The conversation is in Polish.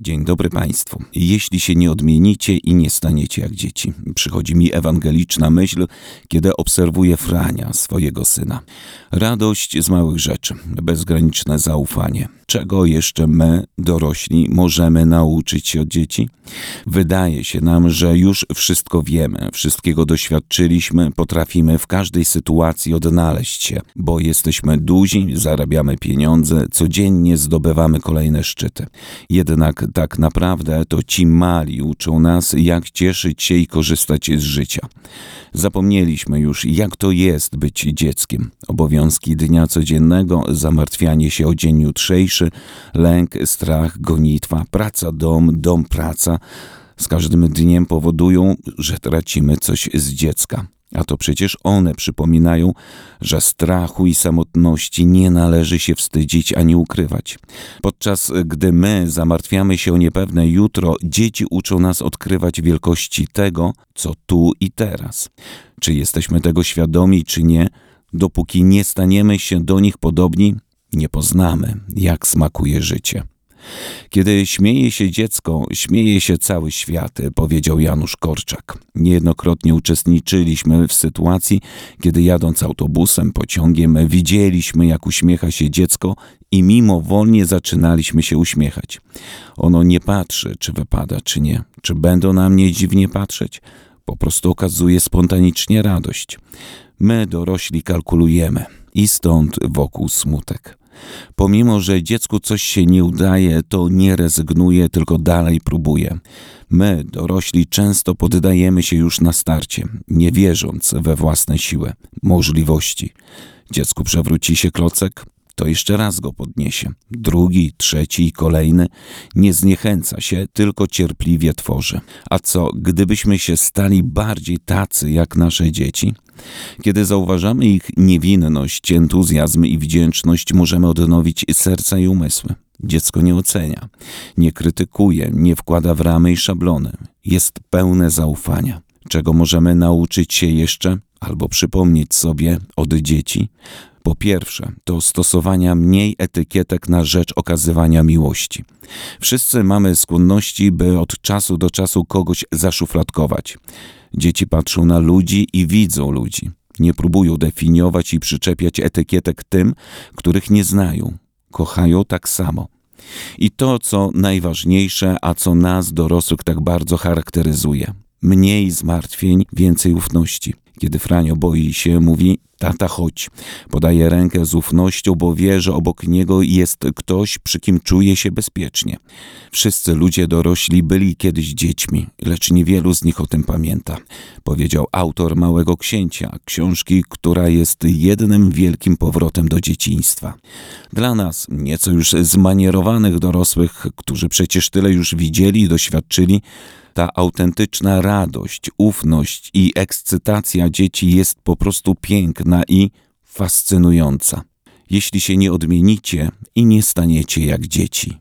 Dzień dobry Państwu. Jeśli się nie odmienicie i nie staniecie jak dzieci, przychodzi mi ewangeliczna myśl, kiedy obserwuję Frania, swojego syna. Radość z małych rzeczy, bezgraniczne zaufanie. Czego jeszcze my, dorośli, możemy nauczyć się od dzieci? Wydaje się nam, że już wszystko wiemy, wszystkiego doświadczyliśmy, potrafimy w każdej sytuacji odnaleźć się, bo jesteśmy duzi, zarabiamy pieniądze, codziennie zdobywamy kolejne szczyty. Jednak tak naprawdę to ci mali uczą nas, jak cieszyć się i korzystać z życia. Zapomnieliśmy już, jak to jest być dzieckiem. Obowiązki dnia codziennego, zamartwianie się o dzień jutrzejszy, lęk, strach, gonitwa, praca, dom, dom, praca z każdym dniem powodują, że tracimy coś z dziecka. A to przecież one przypominają, że strachu i samotności nie należy się wstydzić ani ukrywać. Podczas gdy my zamartwiamy się o niepewne jutro, dzieci uczą nas odkrywać wielkości tego, co tu i teraz. Czy jesteśmy tego świadomi, czy nie, dopóki nie staniemy się do nich podobni, nie poznamy, jak smakuje życie. Kiedy śmieje się dziecko, śmieje się cały świat, powiedział Janusz Korczak. Niejednokrotnie uczestniczyliśmy w sytuacji, kiedy jadąc autobusem, pociągiem, widzieliśmy, jak uśmiecha się dziecko i mimowolnie zaczynaliśmy się uśmiechać. Ono nie patrzy, czy wypada, czy nie, czy będą na mnie dziwnie patrzeć. Po prostu okazuje spontanicznie radość. My, dorośli, kalkulujemy i stąd wokół smutek. Pomimo, że dziecku coś się nie udaje, to nie rezygnuje, tylko dalej próbuje. My, dorośli, często poddajemy się już na starcie, nie wierząc we własne siły, możliwości. Dziecku przewróci się klocek, to jeszcze raz go podniesie. Drugi, trzeci i kolejny nie zniechęca się, tylko cierpliwie tworzy. A co, gdybyśmy się stali bardziej tacy jak nasze dzieci? Kiedy zauważamy ich niewinność, entuzjazm i wdzięczność, możemy odnowić serca i umysły. Dziecko nie ocenia, nie krytykuje, nie wkłada w ramy i szablony. Jest pełne zaufania. Czego możemy nauczyć się jeszcze albo przypomnieć sobie od dzieci? Po pierwsze, to stosowania mniej etykietek na rzecz okazywania miłości. Wszyscy mamy skłonności, by od czasu do czasu kogoś zaszufladkować. Dzieci patrzą na ludzi i widzą ludzi. Nie próbują definiować i przyczepiać etykietek tym, których nie znają. Kochają tak samo. I to, co najważniejsze, a co nas, dorosłych, tak bardzo charakteryzuje. Mniej zmartwień, więcej ufności. Kiedy Franio boi się, mówi: Tata, chodź. Podaje rękę z ufnością, bo wie, że obok niego jest ktoś, przy kim czuje się bezpiecznie. Wszyscy ludzie dorośli byli kiedyś dziećmi, lecz niewielu z nich o tym pamięta, powiedział autor Małego Księcia, książki, która jest jednym wielkim powrotem do dzieciństwa. Dla nas, nieco już zmanierowanych dorosłych, którzy przecież tyle już widzieli i doświadczyli, ta autentyczna radość, ufność i ekscytacja dzieci jest po prostu piękna i fascynująca. Jeśli się nie odmienicie i nie staniecie jak dzieci.